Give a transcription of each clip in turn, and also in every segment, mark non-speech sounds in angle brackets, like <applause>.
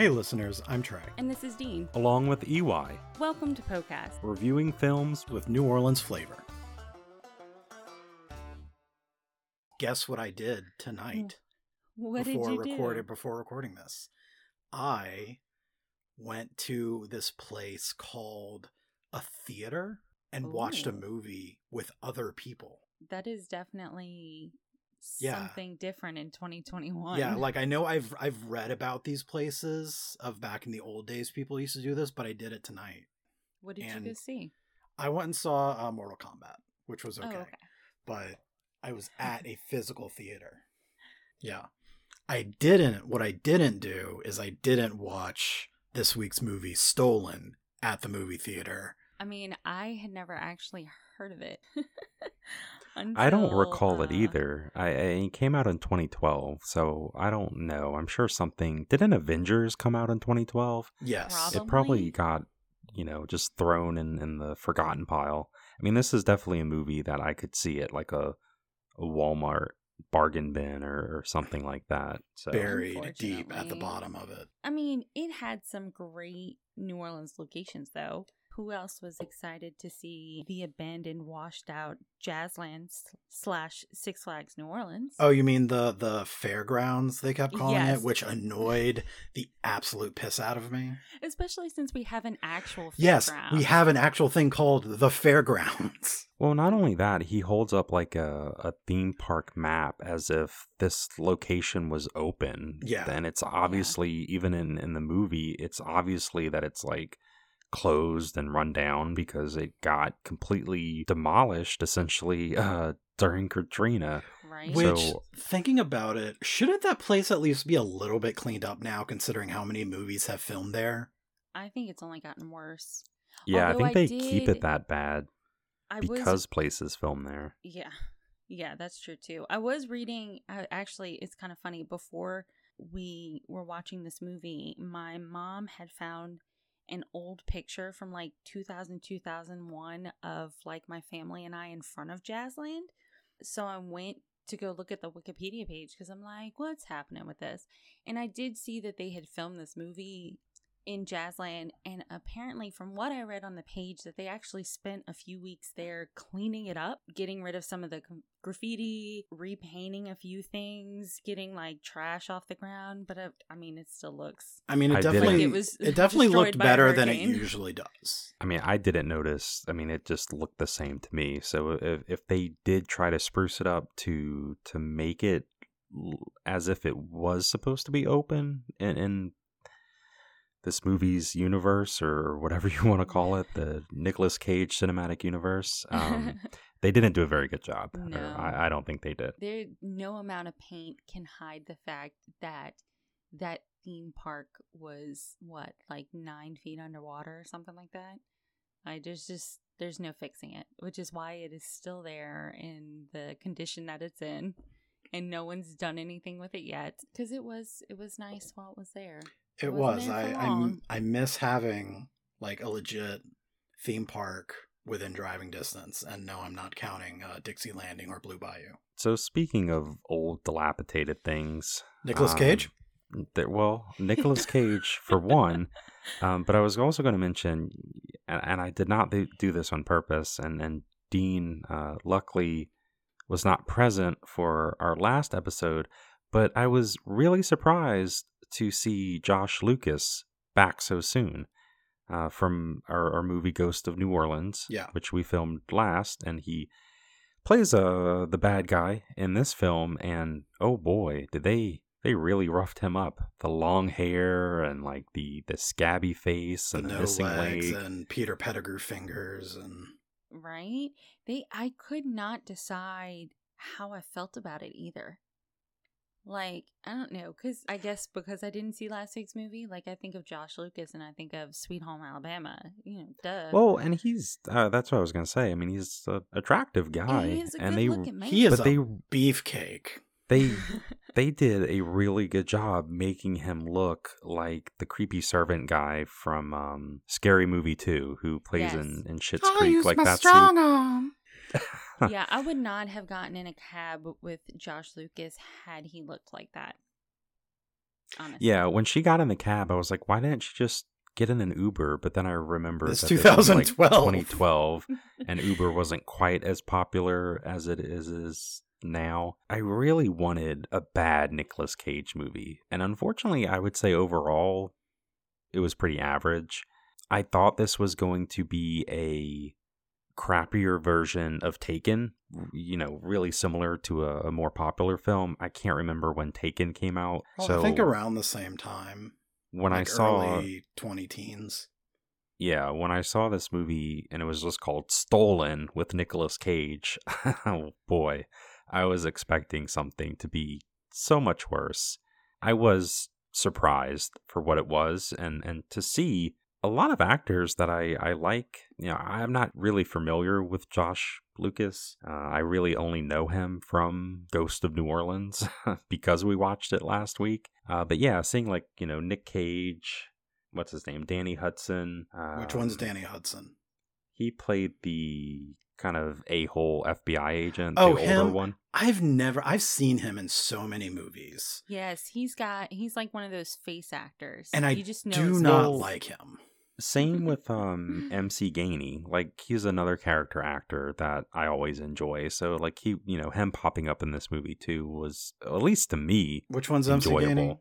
Hey, listeners, I'm Trey. And this is Dean. Along with EY, Welcome to Podcast. reviewing films with New Orleans flavor. Guess what I did tonight What before did you recorded do? before recording this? I went to this place called a theater and watched a movie with other people. That is definitely Yeah. something different in 2021. Yeah, <laughs> like I know I've I've read about these places of back in the old days people used to do this, but I did it tonight. what did you and- go see? I went and saw uh, Mortal Kombat, which was okay. Oh, okay. but I was <laughs> at a physical theater. Yeah. I didn't, what I didn't do is I didn't watch this week's movie Stolen at the movie theater. I mean, I had never actually heard of it. <laughs> I don't until, recall it uh, either. I, I it came out in 2012, so I don't know. I'm sure something didn't Avengers come out in 2012? Yes. Probably. It probably got you know just thrown in in the forgotten pile. I mean, this is definitely a movie that I could see at like a, a Walmart bargain bin or, or something like that. So Buried deep at the bottom of it. I mean, it had some great New Orleans locations, though. Who else was excited to see the abandoned, washed out Jazzland slash Six Flags New Orleans? Oh, you mean the the fairgrounds they kept calling Yes. it, which annoyed the absolute piss out of me. Especially since we have an actual Yes, we have an actual thing called the fairgrounds. <laughs> Well, not only that, he holds up like a, a theme park map as if this location was open. Yeah. And it's obviously, even in, in the movie, it's obviously that it's like closed and run down because it got completely demolished essentially uh, during Katrina. right? Which, So- thinking about it, shouldn't that place at least be a little bit cleaned up now, considering how many movies have filmed there? I think it's only gotten worse. Yeah, Although I I think they keep it that bad I because was places film there. Yeah. Yeah, that's true too. I was reading, uh, actually, it's kind of funny. Before we were watching this movie, my mom had found an old picture from like 2000, 2001 of like my family and I in front of Jazzland. So I went to go look at the Wikipedia page because I'm like, what's happening with this? And I did see that they had filmed this movie in Jazzland, and apparently, from what I read on the page, that they actually spent a few weeks there cleaning it up, getting rid of some of the graffiti, repainting a few things, getting like trash off the ground. But uh, I mean, it still looks I mean, it I definitely Like it, it definitely looked better than it usually does. I mean, I didn't notice. I mean, it just looked the same to me. So if if they did try to spruce it up to to make it as if it was supposed to be open and, in this movie's universe or whatever <laughs> you want to call it, the Nicolas Cage cinematic universe, um, <laughs> they didn't do a very good job. No. I, I don't think they did. there. No amount of paint can hide the fact that that theme park was what like nine feet underwater or something like that. I just just there's no fixing it, which is why it is still there in the condition that it's in, and no one's done anything with it yet because it was it was nice while it was there. It wasn't was. there I, for I. I miss having like a legit theme park within driving distance, and no, I'm not counting uh, Dixie Landing or Blue Bayou. So speaking of old dilapidated things, Nicolas um, Cage. There, well, Nicolas Cage for one, um, but I was also going to mention, and, and I did not do do this on purpose, and and Dean uh, luckily was not present for our last episode, but I was really surprised to see Josh Lucas back so soon uh, from our, our movie Ghost of New Orleans, Yeah. which we filmed last, and he plays uh the bad guy in this film, and oh boy, did they they really roughed him up. The long hair and like the the scabby face The and the, no missing legs leg. and Peter Pettigrew fingers and right? They I could not decide how I felt about it either. Like, I don't know, cuz I guess because I didn't see last week's movie, like I think of Josh Lucas and I think of Sweet Home Alabama, you know, duh. Well, and he's uh, that's what I was gonna say. I mean, he's an attractive guy, and he is a and good they looking man. he is but a they beefcake. they <laughs> they did a really good job making him look like the creepy servant guy from um, Scary Movie Two, who plays Yes. in in Schitt's Creek. Like that's who, arm. <laughs> yeah, I would not have gotten in a cab with Josh Lucas had he looked like that. Honestly. Yeah, when she got in the cab, I was like, why didn't she just get in an Uber? But then I remember It's that this was, like, 2012. 2012, <laughs> and Uber wasn't quite as popular as it is is now. I really wanted a bad Nicolas Cage movie, and unfortunately, I would say overall, it was pretty average. I thought this was going to be a crappier version of Taken, you know, really similar to a, a more popular film. I can't remember when Taken came out. Well, so I think around the same time. when I saw early 20 teens. yeah, when I saw this movie and it was just called Stolen with Nicolas Cage, <laughs> oh boy, I was expecting something to be so much worse. I was surprised for what it was and and to see a lot of actors that I I like. You know, I'm not really familiar with Josh Lucas. Uh, I really only know him from Ghost of New Orleans <laughs> because we watched it last week. Uh, but yeah, seeing like you know Nick Cage, what's his name, Danny Hudson. Which one's um, Danny Hudson? He played the kind of a hole FBI agent, Oh, the older him? one. I've never I've seen him in so many movies. Yes, he's got. He's like one of those face actors, And I just know do not face. like him. Same with <laughs> um MC Gainey. Like he's another character actor that I always enjoy. So like he, you know, him popping up in this movie too was at least to me Which one's MC enjoyable. Gainey?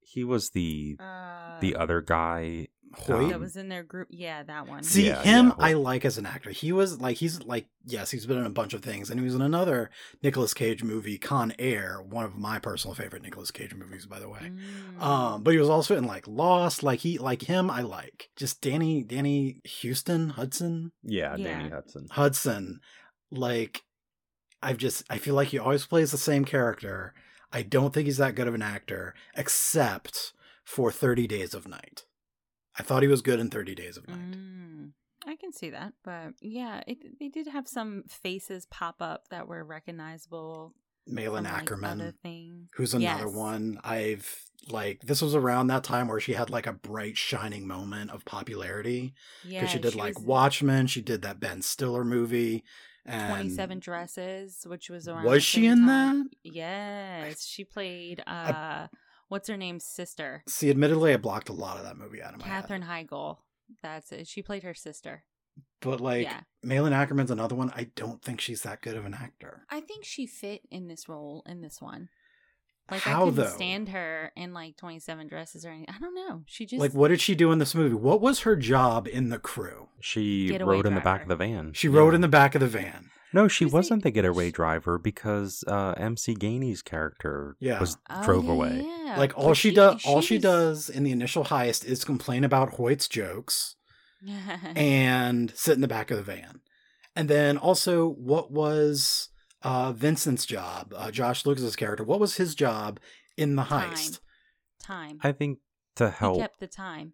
He was the Uh, the other guy. Hoyt? that was in their group. Yeah, that one. See Yeah, him, yeah, I like as an actor. He was like he's like yes, he's been in a bunch of things, and he was in another Nicolas Cage movie, Con Air, one of my personal favorite Nicolas Cage movies, by the way. Mm. Um, but he was also in like Lost. Like he, like him, I like. Just Danny, Danny Houston Hudson, Yeah, Yeah. Danny Hudson. Hudson. Like, I've just, I feel like he always plays the same character. I don't think he's that good of an actor, except for Thirty Days of Night. I thought he was good in Thirty Days of Night. Mm, I can see that, but yeah, it, they did have some faces pop up that were recognizable. Malin from, like, Akerman. who's another Yes. one I've like this was around that time where she had like a bright shining moment of popularity Yeah, because she did like was Watchmen, she did that Ben Stiller movie and Twenty Seven Dresses, which was around. Was she in time. Yes, she played. uh What's her name's sister? See, admittedly, I blocked a lot of that movie out of my Katherine head. Heigl. That's it. She played her sister. But like, yeah, Malin Akerman's another one. I don't think she's that good of an actor. I think she fit in this role in this one. Like How I couldn't though? stand her in like Twenty Seven Dresses or anything. I don't know. She just like, what did she do in this movie? What was her job in the crew? She Getaway rode in the back of the van. She rode in the back of the van. No, she Is wasn't the getaway driver because uh, MC Gainey's character Yeah. was Oh, drove yeah, away. yeah. like all But she, does, all she does in the initial heist is complain about Hoyt's jokes. <laughs> and sit in the back of the van. And then also, what was uh, Vincent's job? Uh, Josh Lucas's character. What was his job in the heist? time. I think to help. He kept the time,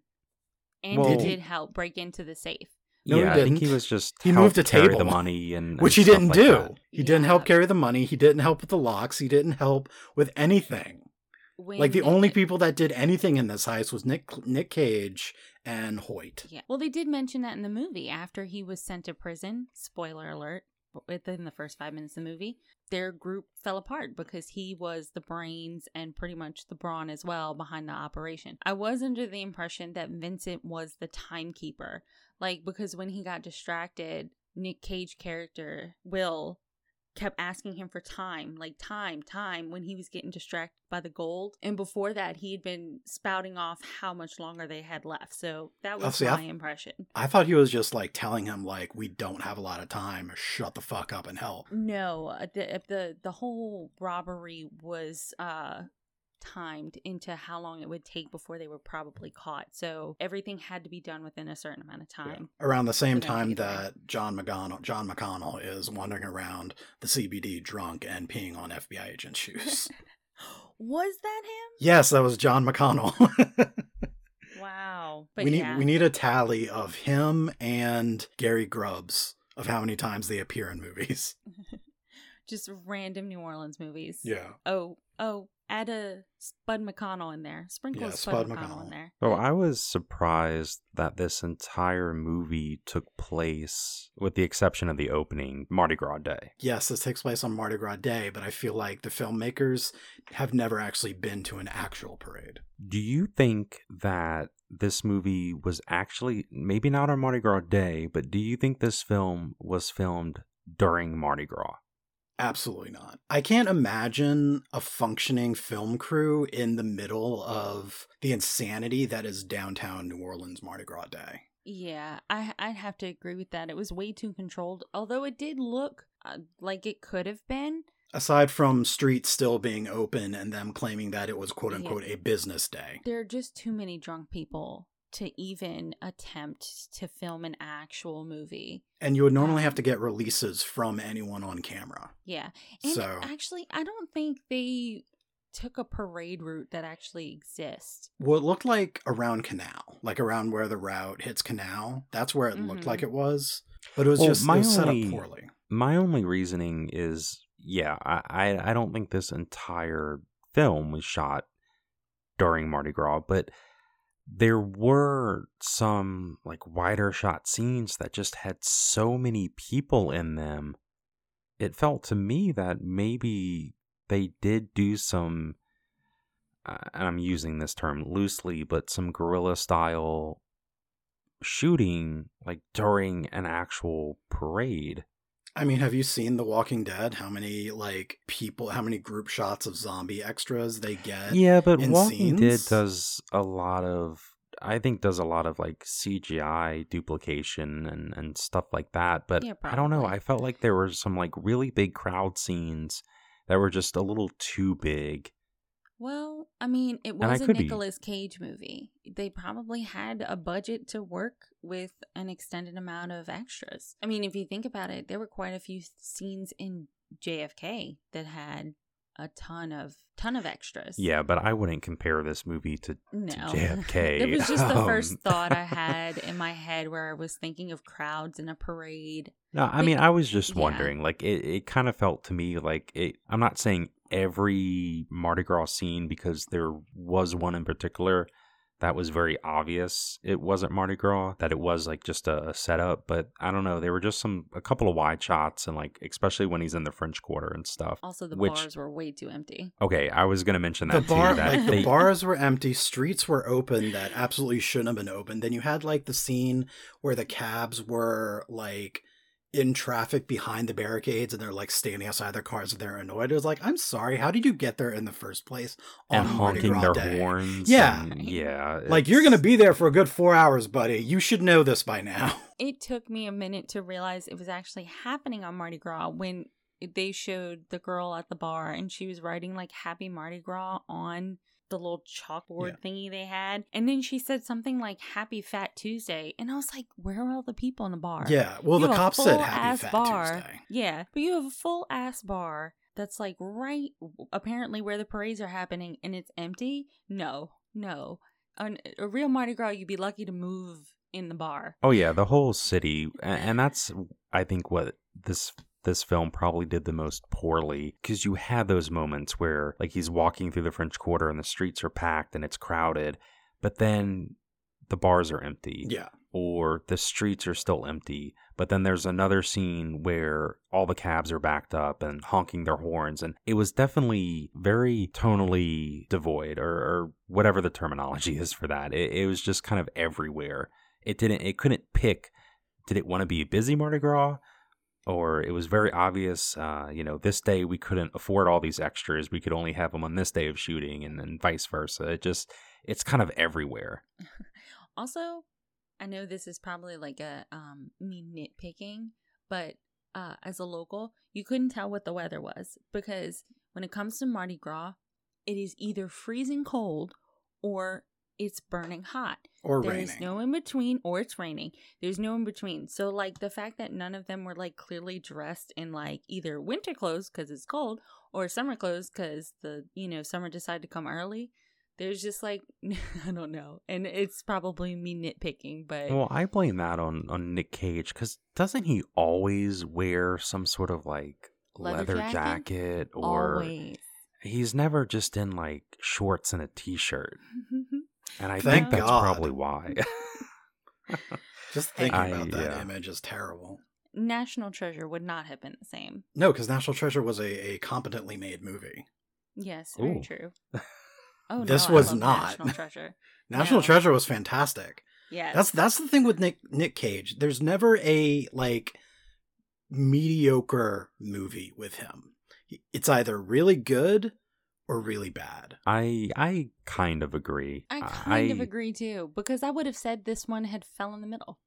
and Well- he- did help break into the safe. No, he yeah, I think he was just He moved a carry table, the money and Which and he stuff didn't like do. that. He didn't help carry the money. He didn't help with the locks. He didn't help with anything. When like the they- only people that did anything in this heist was Nick Nick Cage and Hoyt. Yeah. Well, they did mention that in the movie after he was sent to prison. Spoiler alert. Within the first five minutes of the movie, their group fell apart because he was the brains and pretty much the brawn as well behind the operation. I was under the impression that Vincent was the timekeeper. Like, because when he got distracted, Nick Cage character, Will, kept asking him for time, like time, time, when he was getting distracted by the gold. And before that, he had been spouting off how much longer they had left. So that was see, I- my impression. I thought he was just like telling him like we don't have a lot of time. Shut the fuck up and help. No, uh, the the the whole robbery was uh timed into how long it would take before they were probably caught. So everything had to be done within a certain amount of time. Around the same time get away. that John McConnell John McConnell is wandering around the CBD drunk and peeing on FBI agent shoes. <laughs> was that him? yes, that was John McConnell. <laughs> Wow. But we need yeah. we need a tally of him and Gary Grubbs of how many times they appear in movies. <laughs> just random New Orleans movies. Yeah. Oh, oh, add a Spud McConnell in there. Sprinkle Yeah, a Spud, Spud McConnell, McConnell. in there. Oh, I was surprised that this entire movie took place, with the exception of the opening, Mardi Gras Day. Yes, this takes place on Mardi Gras Day, but I feel like the filmmakers have never actually been to an actual parade. Do you think that this movie was actually, maybe not on Mardi Gras Day, but do you think this film was filmed during Mardi Gras? Absolutely not. I can't imagine a functioning film crew in the middle of the insanity that is downtown New Orleans Mardi Gras Day. Yeah, I I'd have to agree with that. It was way too controlled, although it did look uh, like it could have been. Aside from streets still being open and them claiming that it was quote Yeah. unquote a business day. There are just too many drunk people to even attempt to film an actual movie. And you would normally have Um, to get releases from anyone on camera. Yeah. And So- actually, I don't think they took a parade route that actually exists. Well, it looked like around Canal, like around where the route hits Canal. That's where it looked Mhm. like it was. But it was Well, just it my was set up poorly. My only reasoning is, yeah, I, I, I don't think this entire film was shot during Mardi Gras, but there were some like wider shot scenes that just had so many people in them. It felt to me that maybe they did do some, uh, and I'm using this term loosely, but some guerrilla style shooting like during an actual parade. I mean, have you seen The Walking Dead? How many like people, how many group shots of zombie extras they get? Yeah, but in Walking Dead does a lot of I think does a lot of like CGI duplication and and stuff like that. But Yeah, I don't know. I felt like there were some like really big crowd scenes that were just a little too big. Well, I mean, it was a could be. Nicolas Cage movie. They probably had a budget to work with an extended amount of extras. I mean, if you think about it, there were quite a few scenes in JFK that had a ton of ton of extras. Yeah, but I wouldn't compare this movie to No. <laughs> JFK. it was just the first <laughs> Um, thought I <laughs> had in my head where I was thinking of crowds in a parade. No, I mean, I was just yeah. wondering. Like, it, it kind of felt to me like it. I'm not saying every Mardi Gras scene because there was one in particular that was very obvious. It wasn't Mardi Gras. That it was like just a, a setup. But I don't know. There were just some a couple of wide shots and like especially when he's in the French Quarter and stuff. Also, the Which- bars were way too empty. Okay, I was gonna mention The that bar, too. That like they, the bars were empty, streets were open that absolutely shouldn't have been open. Then you had like the scene where the cabs were like in traffic behind the barricades and they're like standing outside their cars and they're annoyed. It was like, I'm sorry, how did you get there in the first place on and Mardi honking Gras their Day? horns. Yeah. and- yeah. Like you're gonna be there for a good four hours, buddy. You should know this by now. <laughs> It took me a minute to realize it was actually happening on Mardi Gras when they showed the girl at the bar and she was writing like Happy Mardi Gras on the little chalkboard thingy they had. And then she said something like Happy Fat Tuesday. And I was like, where are all the people in the bar? Yeah. Well, You the cops said Happy Fat bar. Tuesday. Yeah, but you have a full ass bar that's like right apparently where the parades are happening and it's empty. No, no. On a real Mardi Gras, you'd be lucky to move in the bar. Oh yeah, the whole city, and <sighs> that's I think what this this film probably did the most poorly because you had those moments where like he's walking through the French Quarter and the streets are packed and it's crowded, but then the bars are empty Yeah. or the streets are still empty. But then there's another scene where all the cabs are backed up and honking their horns. And it was definitely very tonally devoid or, or whatever the terminology is for that. It, it was just kind of everywhere. It didn't, it couldn't pick, did it want to be a busy Mardi Gras? Or it was very obvious, uh, you know, this day we couldn't afford all these extras. We could only have them on this day of shooting and then vice versa. It just, it's kind of everywhere. <laughs> Also, I know this is probably like a um me nitpicking, but uh as a local, you couldn't tell what the weather was because when it comes to Mardi Gras, it is either freezing cold or it's burning hot. Or There raining. is no in between, or it's raining. There's no in between. So, like, the fact that none of them were like clearly dressed in like either winter clothes because it's cold or summer clothes because the, you know, summer decided to come early. There's just like, <laughs> I don't know. And it's probably me nitpicking, but Well, I blame that on on Nick Cage because doesn't he always wear some sort of like Leather leather, jacket? jacket, or always. he's never just in like shorts and a t-shirt, <laughs> and I Thank think that's God. probably why. <laughs> Just thinking I- about that yeah. image is terrible. National Treasure would not have been the same. No, because National Treasure was a, a competently made movie. Yes, very Ooh. true. <laughs> Oh, This no, was I love not. National Treasure. <laughs> National No. Treasure was fantastic. Yeah, That's that's the thing with Nick Nick Cage. There's never a like mediocre movie with him. It's either really good or really bad. I I kind of agree. I uh, kind of agree too because I would have said this one had fell in the middle.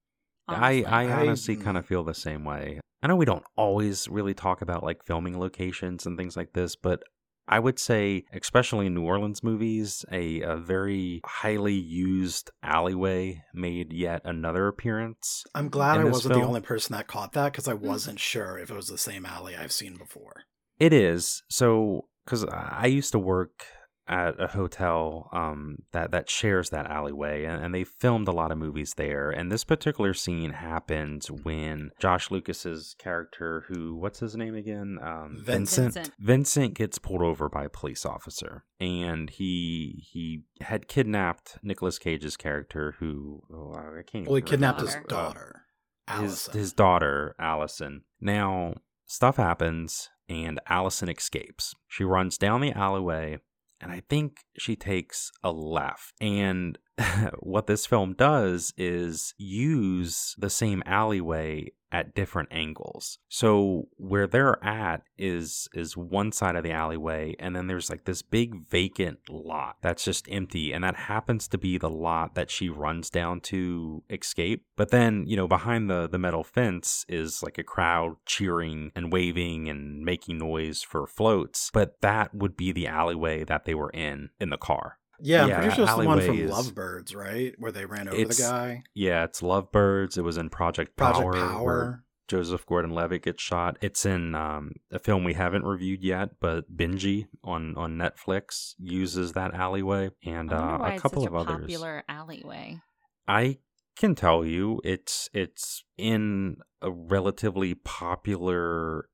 I, honestly. I I- honestly kind of feel the same way. I know we don't always really talk about like filming locations and things like this, but I would say, especially in New Orleans movies, a, a very highly used alleyway made yet another appearance. I'm glad I wasn't film- the only person that caught that because I hmm. wasn't sure if it was the same alley I've seen before. It is so because I used to work at a hotel um, that that shares that alleyway, and, and they filmed a lot of movies there. And this particular scene happens when Josh Lucas's character, who what's his name again, um, Vincent. Vincent. Vincent gets pulled over by a police officer, and he he had kidnapped Nicolas Cage's character, who oh, I can't. Well, he kidnapped his Daughter. daughter, his his daughter Allison. Now stuff happens and Allison escapes. She runs down the alleyway and I think she takes a left. And <laughs> what this film does is use the same alleyway at different angles. So where they're at is is one side of the alleyway and then there's like this big vacant lot that's just empty and that happens to be the lot that she runs down to escape. But then, you know, behind the the metal fence is like a crowd cheering and waving and making noise for floats, but that would be the alleyway that they were in in the car. Yeah, I'm yeah, pretty sure it's the one alleyway from is- Lovebirds, right? Where they ran over the guy. Yeah, it's Lovebirds. It was in Project Project Power. Power. where Joseph Gordon-Levitt gets shot. It's in um, a film we haven't reviewed yet, but Benji on on Netflix uses that alleyway, and uh, why a it's couple such of a others. popular alleyway. I can tell you, it's it's in a relatively popular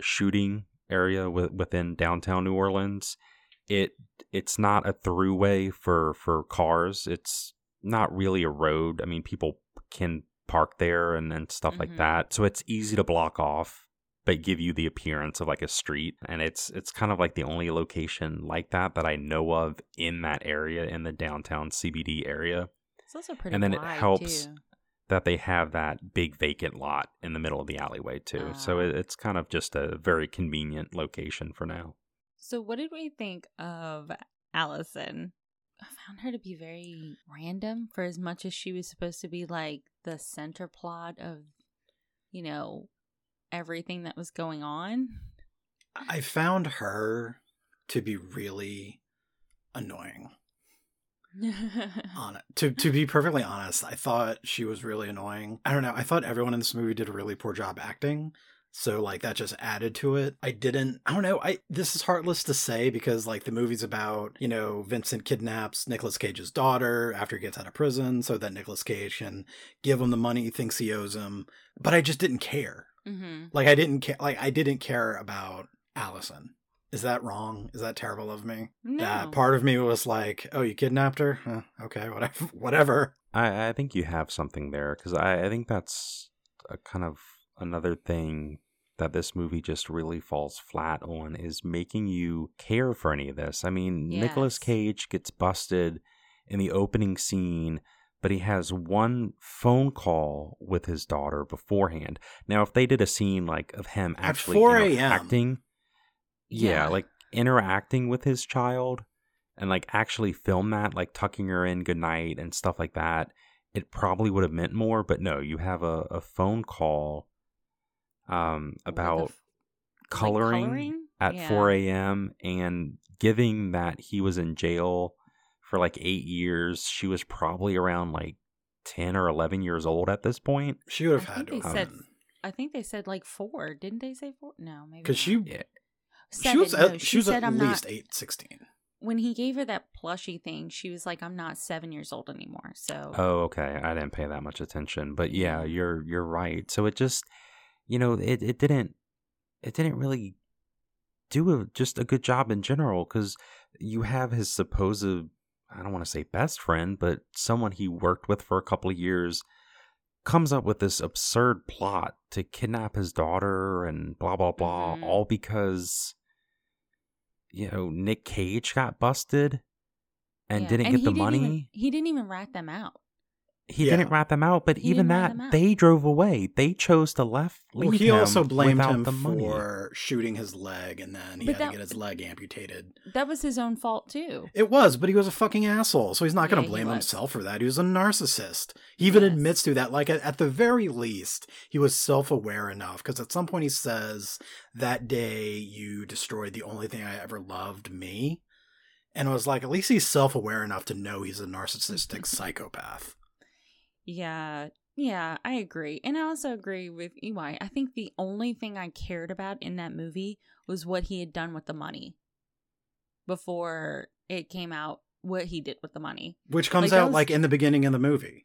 shooting area with, within downtown New Orleans. It it's not a throughway for for cars. It's not really a road. I mean, people can park there and, and stuff like Mhm. that. So it's easy to block off, but give you the appearance of like a street. And it's it's kind of like the only location like that that I know of in that area in the downtown CBD area It's also pretty And then it helps too. that they have that big vacant lot in the middle of the alleyway too. so Ah. it, it's kind of just a very convenient location for now. So, what did we think of Allison? I found her to be very random for as much as she was supposed to be like the center plot of, you know, everything that was going on. I found her to be really annoying. <laughs> On. To to be perfectly honest, I thought she was really annoying. I don't know. I thought everyone in this movie did a really poor job acting. So like that just added to it. I didn't I don't know. I this is heartless to say because like the movie's about, you know, Vincent kidnaps Nicolas Cage's daughter after he gets out of prison so that Nicolas Cage can give him the money he thinks he owes him. But I just didn't care. hmm Like I didn't care like I didn't care about Allison. Is that wrong? Is that terrible of me? No. That part of me was like, "Oh, you kidnapped her? Huh, okay, whatever, <laughs> whatever." I, I think you have something there because I, I think that's a kind of another thing that this movie just really falls flat on is making you care for any of this. I mean, Nicolas Cage gets busted in the opening scene, but he has one phone call with his daughter beforehand. Now, if they did a scene like of him actually 4 a.m.. interacting, yeah, Yeah. like interacting with his child and like actually film that, like tucking her in goodnight and stuff like that, it probably would have meant more. But no, you have a, a phone call um, about f- like coloring, coloring? at Yeah. 4 a.m. and giving that he was in jail for like eight years. She was probably around like 10 or 11 years old at this point. She would have I had to have said I think they said like four. Didn't they say four? No, maybe because she Yeah. she Seven, was no, at, she was said at I'm least not. eight sixteen. When he gave her that plushy thing, she was like, "I'm not seven years old anymore." So Oh, okay. I didn't pay that much attention, but yeah, Yeah. you're you're right. So it just, you know, it it didn't it didn't really do a, just a good job in general because you have his supposed I don't want to say best friend, but someone he worked with for a couple of years comes up with this absurd plot to kidnap his daughter and blah blah blah Mhm. all because you know Nick Cage got busted and Yeah, didn't and get he the didn't money. even- he didn't even rat them out. He Yeah. didn't rat them out, but He even that they drove away. They chose to left leave Well, he him also blamed him the money. for shooting his leg, and then he But had to get his leg amputated. That was his own fault too. It was, but he was a fucking asshole, so he's not going to he blame himself for that. He was a narcissist. He even Yes. admits to that. Like, at, at the very least, he was self aware enough, because at some point he says, That day you destroyed the only thing I ever loved, me. And I was like, at least he's self aware enough to know he's a narcissistic <laughs> psychopath. Yeah, yeah, I agree. And I also agree with EY. I think the only thing I cared about in that movie was what he had done with the money before it came out what he did with the money. Which comes Like, out was- like in the beginning of the movie.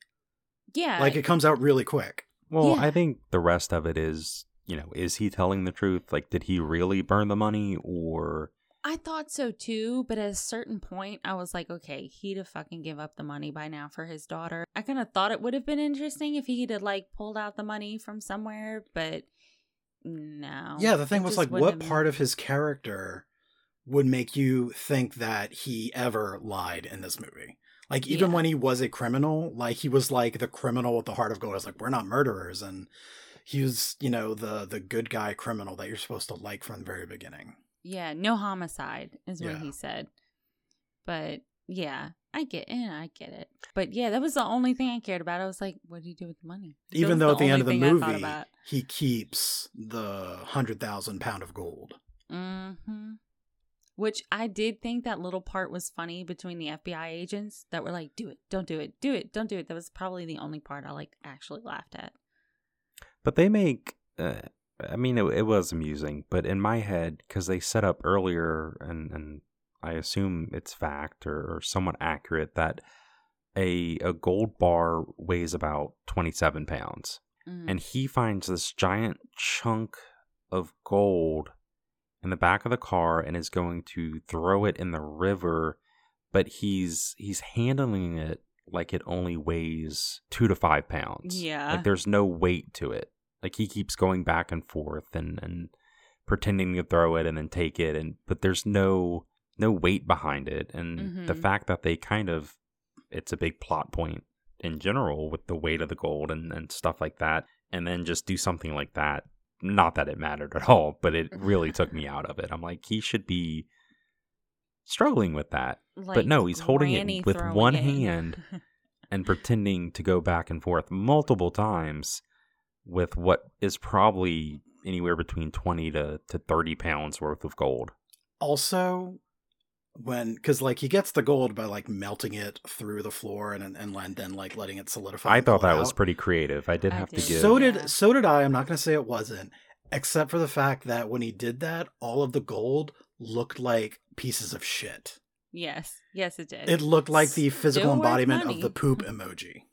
Yeah. Like, it comes out really quick. Well, Yeah. I think the rest of it is, you know, is he telling the truth? Like, did he really burn the money, or I thought so too, but at a certain point, I was like, okay, he'd have fucking give up the money by now for his daughter. I kind of thought it would have been interesting if he'd have like pulled out the money from somewhere, but no. Yeah, the thing was like, what part of his character would make you think that he ever lied in this movie? Like, even Yeah. when he was a criminal, like he was like the criminal with the heart of gold. It's like we're not murderers, and he was, you know, the the good guy criminal that you're supposed to like from the very beginning. Yeah, no homicide is what Yeah. he said. But yeah, I get it. I get it. But yeah, that was the only thing I cared about. I was like, what do you do with the money? That Even was though at the end of the thing I thought movie, about. he keeps the hundred thousand pound of gold. Mm-hmm. Which I did think that little part was funny between the FBI agents that were like, "Do it, don't do it, do it, don't do it." That was probably the only part I like actually laughed at. but they make. Uh, I mean, it, it was amusing, but in my head, because they set up earlier, and and I assume it's fact or, or somewhat accurate that a a gold bar weighs about twenty seven pounds. Mm. and he finds this giant chunk of gold in the back of the car and is going to throw it in the river but he's he's handling it like it only weighs two to five pounds Yeah. like there's no weight to it like he keeps going back and forth and and pretending to throw it and then take it and but there's no no weight behind it and the Mhm. fact that they kind of it's a big plot point in general with the weight of the gold and, and stuff like that and then just do something like that not that it mattered at all but it really took me out of it i'm like he should be struggling with that like no, he's holding it with one it. hand. and pretending to go back and forth multiple times with what is probably anywhere between 20 to, to 30 pounds worth of gold Also, when because like he gets the gold by like melting it through the floor and and, and then like letting it solidify. i thought pull that was pretty creative i did I have did. to give So Yeah. did so did I. I'm not going to say it wasn't, except for the fact that when he did that, all of the gold looked like pieces of shit. yes, yes, it did. It looked like the physical Still embodiment of the poop emoji.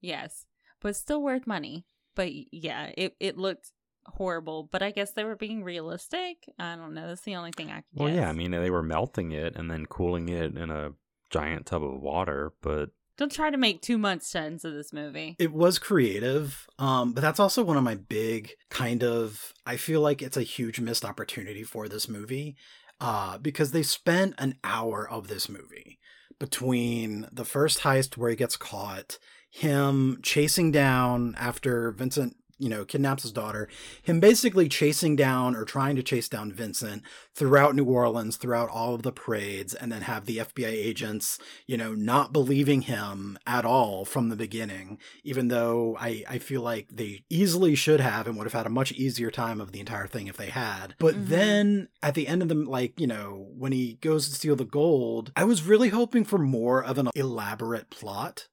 Yes, but still worth money. But yeah, it it looked horrible. But I guess they were being realistic. I don't know. That's the only thing I. Can well yeah i mean they were melting it and then cooling it in a giant tub of water but don't try to make too much sense of this movie. It was creative, um, but that's also one of my big kind of. I feel like it's a huge missed opportunity for this movie, uh, because they spent an hour of this movie between the first heist where he gets caught, him chasing down after Vincent, you know, kidnaps his daughter, him basically chasing down or trying to chase down Vincent throughout New Orleans, throughout all of the parades, and then have the FBI agents, you know, not believing him at all from the beginning, even though I, I feel like they easily should have and would have had a much easier time of the entire thing if they had. But Mhm. then at the end of the, like, you know, when he goes to steal the gold, I was really hoping for more of an elaborate plot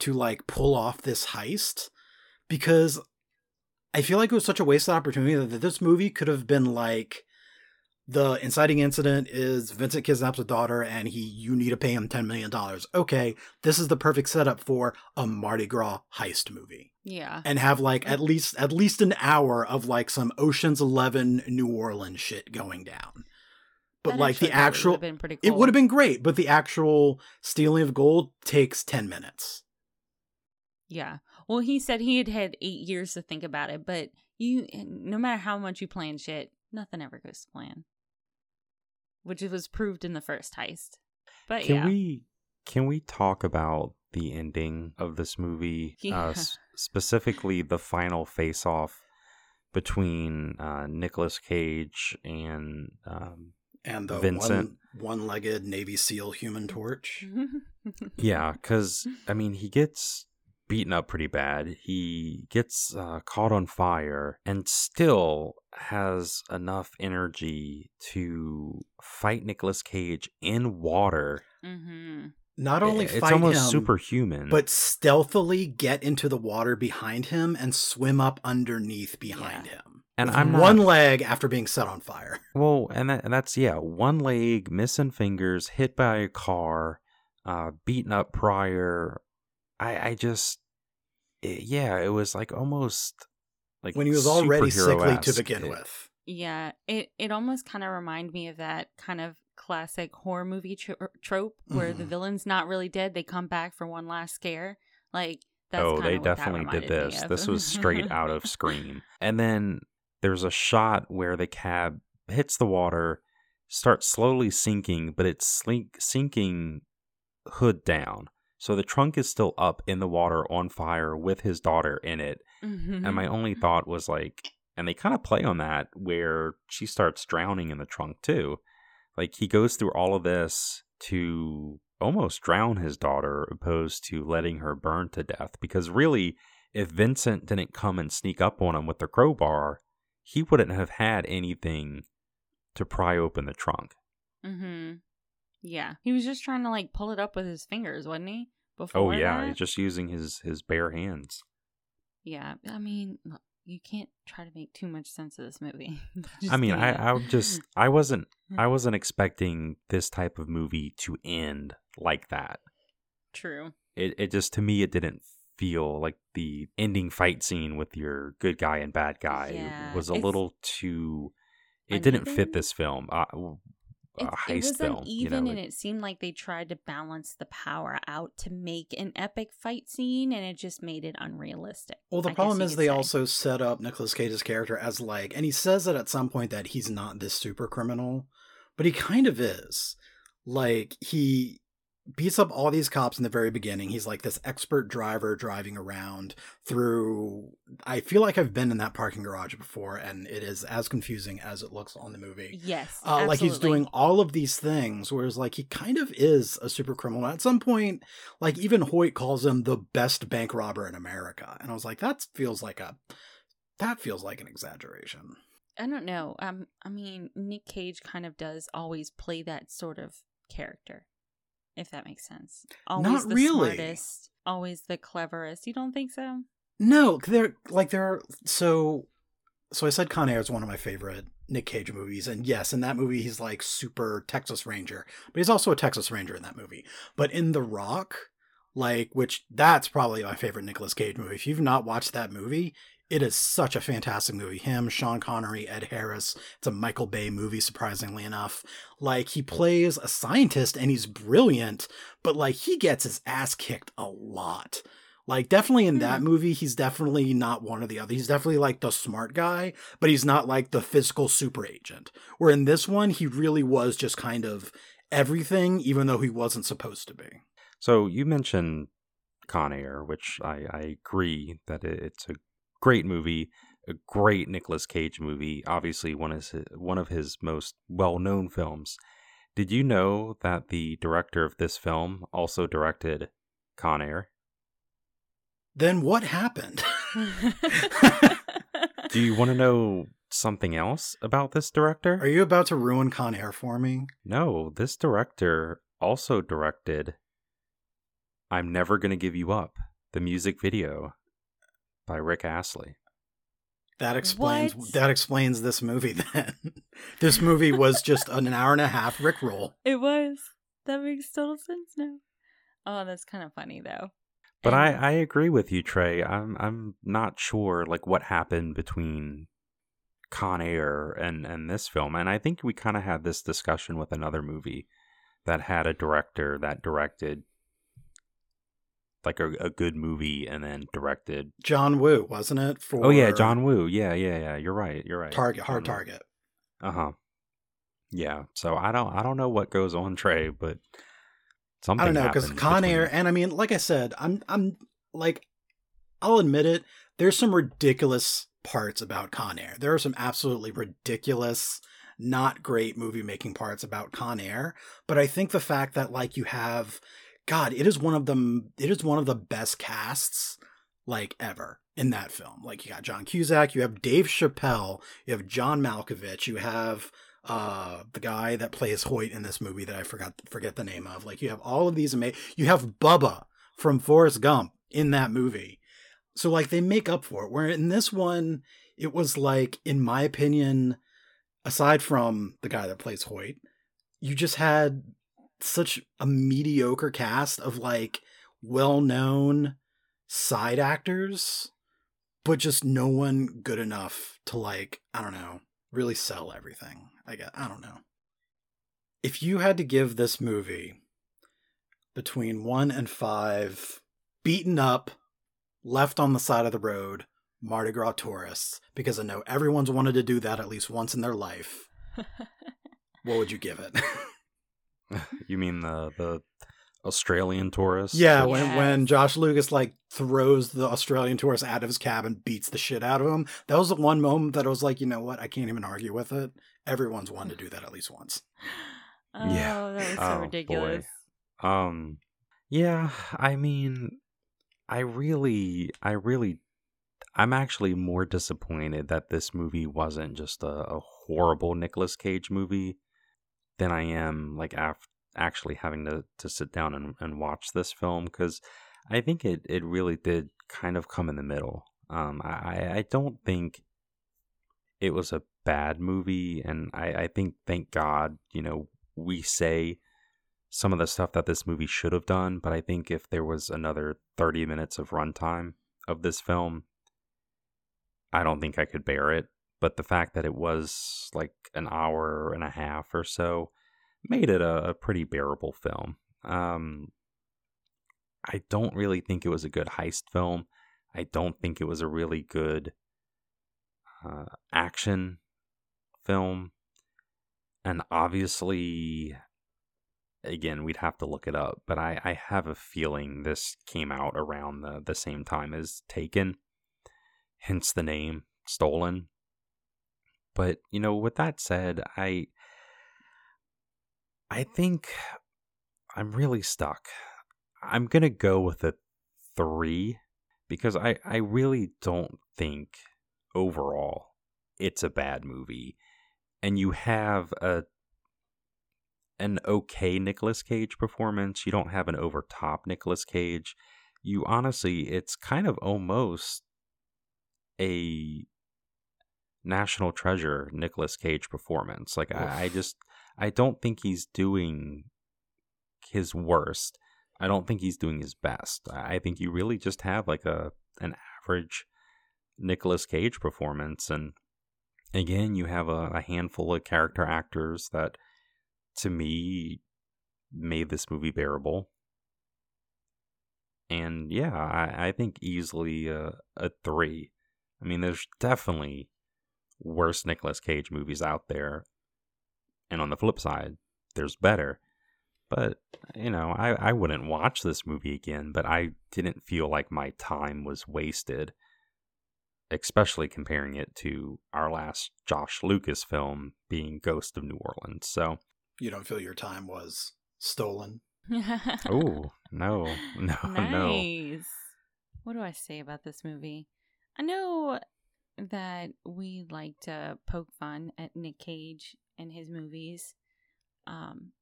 to like pull off this heist because I feel like it was such a wasted opportunity that this movie could have been like the inciting incident is Vincent kidnaps a daughter and he you need to pay him 10 million dollars. Okay, this is the perfect setup for a Mardi Gras heist movie. Yeah. And have like at least at least an hour of like some Ocean's 11 New Orleans shit going down. but That like the actual pretty it would have been great, but the actual stealing of gold takes 10 minutes. Yeah. Well, he said he had had eight years to think about it, but you, no matter how much you plan shit, nothing ever goes to plan. Which was proved in the first heist. But Can yeah. we can we talk about the ending of this movie? Yeah. Uh, s- specifically, the final face off between uh, Nicolas Cage and um, And the Vincent. one one-legged Navy SEAL Human Torch. <laughs> yeah, because I mean, he gets beaten up pretty bad. He gets uh, caught on fire and still has enough energy to fight Nicolas Cage in water. hmm Not only it's fight almost him, superhuman. but stealthily get into the water behind him and swim up underneath behind Yeah. him. and I'm not, one leg after being set on fire. <laughs> Well, and, that, and that's yeah, one leg, missing fingers, hit by a car, uh, beaten up prior. I I just it- yeah, it was like almost like when he was already sickly to begin It- with. Yeah. It, it almost kind of reminded me of that kind of classic horror movie tro- trope where the Mhm. villain's not really dead. They come back for one last scare. Like, that's oh, they what that definitely did this. This was straight out of <laughs> Scream. And then there's a shot where the cab hits the water, starts slowly sinking, but it's slink, sinking hood down. So the trunk is still up in the water on fire with his daughter in it. Mhm. And my only thought was like, and they kind of play on that where she starts drowning in the trunk too. Like he goes through all of this to almost drown his daughter, opposed to letting her burn to death. Because really, if Vincent didn't come and sneak up on him with the crowbar, he wouldn't have had anything to pry open the trunk. Mm-hmm. Yeah. He was just trying to like pull it up with his fingers, wasn't he? Before Oh yeah, that? he's just using his his bare hands. Yeah. I mean, you can't try to make too much sense of this movie. <laughs> I mean, I can't. I just I wasn't I <laughs> wasn't expecting this type of movie to end like that. True. It it just to me it didn't feel like the ending fight scene with your good guy and bad guy Yeah, was a little too. It didn't fit this film. Uh, a It, heist it was film, uneven, you know. and it seemed like they tried to balance the power out to make an epic fight scene, and it just made it unrealistic. Well, the I problem is they say. also set up Nicolas Cage's character as like, and he says it at some point that he's not this super criminal, but he kind of is. Like he beats up all these cops in the very beginning. He's like this expert driver driving around through. I feel like I've been in that parking garage before, and it is as confusing as it looks on the movie. yes, Uh, like he's doing all of these things, whereas like he kind of is a super criminal. At some point, like even Hoyt calls him the best bank robber in America, and I was like, that feels like a that feels like an exaggeration. I don't know. Um, I mean, Nick Cage kind of does always play that sort of character, if that makes sense. Always Not the really. smartest, always the cleverest. You don't think so? No, they're like they're so. So I said Con Air is one of my favorite Nick Cage movies, and yes, in that movie he's like super Texas Ranger, but he's also a Texas Ranger in that movie. But in The Rock, like which that's probably my favorite Nicolas Cage movie. If you've not watched that movie, it is such a fantastic movie. Him, Sean Connery, Ed Harris. It's a Michael Bay movie, surprisingly enough. Like he plays a scientist and he's brilliant, but like he gets his ass kicked a lot. Like definitely in that Hmm. movie, he's definitely not one or the other. He's definitely like the smart guy, but he's not like the physical super agent. Where in this one, he really was just kind of everything, even though he wasn't supposed to be. So you mentioned Con Air, which I, I agree that it's a great movie, a great Nicolas Cage movie. Obviously, one is one of his most well-known films. Did you know that the director of this film also directed Con Air? Then what happened? <laughs> Do you want to know something else about this director? Are you about to ruin Con Air for me? No, this director also directed I'm Never Gonna Give You Up, the music video by Rick Astley. That explains What? that explains this movie <laughs> then. this movie was just an hour and a half Rick roll. it was. That makes total sense now. Oh, that's kind of funny though. But I, I agree with you, Trey. I'm I'm not sure like what happened between Con Air and and this film, and I think we kind of had this discussion with another movie that had a director that directed like a, a good movie and then directed John Woo, wasn't it? For Oh yeah, John Woo. Yeah, yeah, yeah. You're right. You're right. Target, hard target. Uh-huh. Yeah. So I don't I don't know what goes on Trey, but something I don't know cuz Con between... Air and I mean like I said, I'm I'm like I'll admit it, there's some ridiculous parts about Con Air. There are some absolutely ridiculous not great movie making parts about Con Air, but I think the fact that like you have God, it is one of the It is one of the best casts like ever in that film. Like you got John Cusack, you have Dave Chappelle, you have John Malkovich, you have uh the guy that plays Hoyt in this movie that I forgot forget the name of. Like you have all of these amazing. You have Bubba from Forrest Gump in that movie. So like they make up for it. Where in this one, it was like, in my opinion, aside from the guy that plays Hoyt, you just had such a mediocre cast of like well-known side actors but just no one good enough to like i don't know really sell everything. I guess i don't know. If you had to give this movie between 1 and 5 beaten up left on the side of the road mardi gras tourists because i know everyone's wanted to do that at least once in their life <laughs> what would you give it <laughs> <laughs> you mean the the Australian tourist? Yeah, when yes. when Josh Lucas like throws the Australian tourist out of his cab and beats the shit out of him. That was the one moment that I was like, you know what? I can't even argue with it. Everyone's wanted to do that at least once. Oh, yeah, that was so oh, ridiculous. Boy. Um, yeah, I mean, I really, I really, I'm actually more disappointed that this movie wasn't just a, a horrible Nicolas Cage movie than I am like af- actually having to, to sit down and, and watch this film because I think it, it really did kind of come in the middle. Um, I, I don't think it was a bad movie, and I, I think, thank God, you know, we say some of the stuff that this movie should have done, but I think if there was another 30 minutes of runtime of this film, I don't think I could bear it but the fact that it was like an hour and a half or so made it a, a pretty bearable film. Um, I don't really think it was a good heist film. I don't think it was a really good uh, action film. And obviously, again, we'd have to look it up, but I, I have a feeling this came out around the, the same time as Taken, hence the name Stolen. But, you know, with that said, I I think I'm really stuck. I'm to go with a 3 because I I really don't think overall it's a bad movie. And you have a an okay Nicolas Cage performance. You don't have an over top Nicolas Cage. You honestly, it's kind of almost a national treasure Nicolas Cage performance. Like I, I, just I don't think he's doing his worst. I don't think he's doing his best. I think you really just have like a an average Nicolas Cage performance and again you have a, a handful of character actors that to me made this movie bearable. And yeah, I, I think easily a, a three. I mean, there's definitely worst Nicolas Cage movies out there. And on the flip side, there's better. But, you know, I, I wouldn't watch this movie again, but I didn't feel like my time was wasted, especially comparing it to our last Josh Lucas film being Ghost of New Orleans. So. You don't feel your time was stolen? <laughs> oh, <laughs> no, no, nice. no. What do I say about this movie? I know that we like to poke fun at Nick Cage and his movies. Um,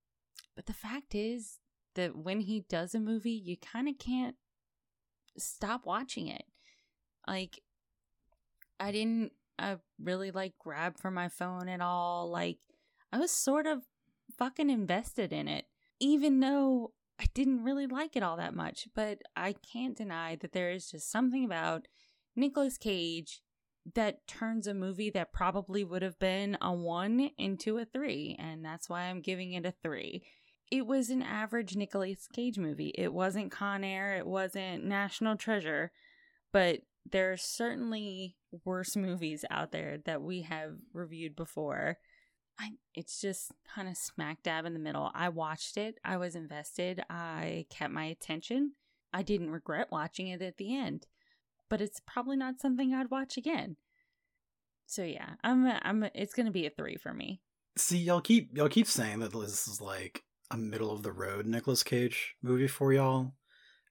but the fact is that when he does a movie, you kind of can't stop watching it. Like, I didn't uh, really like grab for my phone at all. Like, I was sort of fucking invested in it, even though I didn't really like it all that much. But I can't deny that there is just something about Nicolas Cage that turns a movie that probably would have been a one into a three, and that's why I'm giving it a three. It was an average Nicolas Cage movie. It wasn't Con Air, it wasn't National Treasure, but there are certainly worse movies out there that we have reviewed before. I, it's just kind of smack dab in the middle. I watched it, I was invested, I kept my attention. I didn't regret watching it at the end but it's probably not something I'd watch again. So yeah, I'm a, I'm a, it's going to be a 3 for me. See, y'all keep y'all keep saying that this is like a middle of the road Nicolas Cage movie for y'all.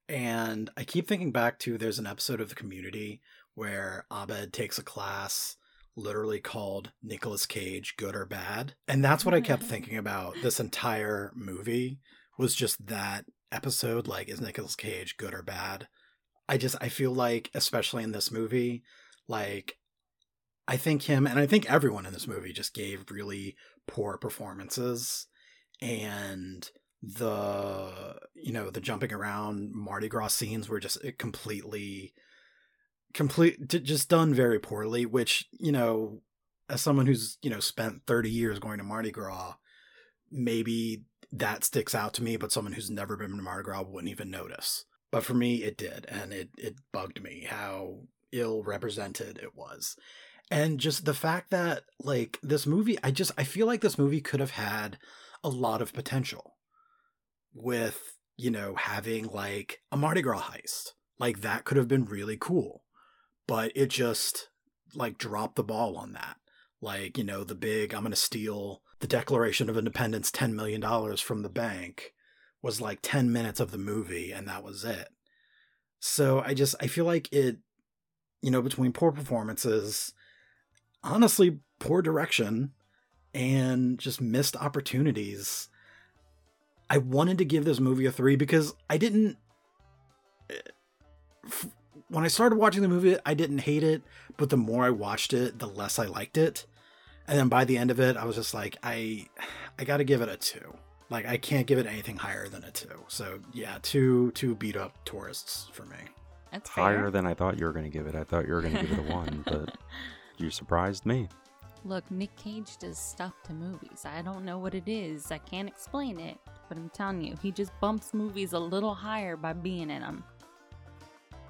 And I keep thinking back to there's an episode of the community where Abed takes a class literally called Nicolas Cage Good or Bad. And that's what I kept thinking about this entire movie was just that episode like is Nicolas Cage good or bad? I just I feel like especially in this movie like I think him and I think everyone in this movie just gave really poor performances and the you know the jumping around Mardi Gras scenes were just eh, completely complete just done very poorly which you know as someone who's you know spent 30 years going to Mardi Gras maybe that sticks out to me but someone who's never been to Mardi Gras wouldn't even notice but for me, it did, and it it bugged me how ill represented it was, and just the fact that like this movie, I just I feel like this movie could have had a lot of potential with you know having like a Mardi Gras heist, like that could have been really cool, but it just like dropped the ball on that. Like you know the big I'm gonna steal the Declaration of Independence, ten million dollars from the bank was like 10 minutes of the movie and that was it. So I just I feel like it you know between poor performances, honestly poor direction and just missed opportunities. I wanted to give this movie a 3 because I didn't eh, when I started watching the movie, I didn't hate it, but the more I watched it, the less I liked it. And then by the end of it, I was just like, I I got to give it a 2. Like I can't give it anything higher than a two. So yeah, two two beat up tourists for me. That's higher fair. than I thought you were going to give it. I thought you were going to give it a one, <laughs> but you surprised me. Look, Nick Cage does stuff to movies. I don't know what it is. I can't explain it, but I'm telling you, he just bumps movies a little higher by being in them.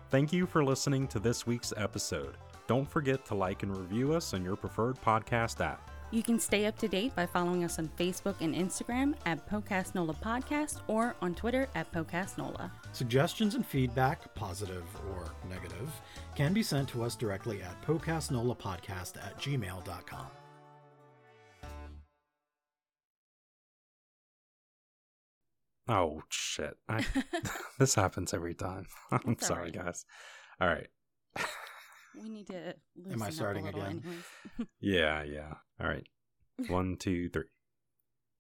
Thank you for listening to this week's episode. Don't forget to like and review us on your preferred podcast app. You can stay up to date by following us on Facebook and Instagram at Podcastnola Podcast or on Twitter at Podcastnola. Suggestions and feedback, positive or negative, can be sent to us directly at podcastnolapodcast at gmail.com. Oh shit! I, <laughs> <laughs> this happens every time. <laughs> I'm It's sorry, alright. guys. All right. We need to. Am I loosen up a starting little again? <laughs> Yeah, yeah. All right. One, two, three.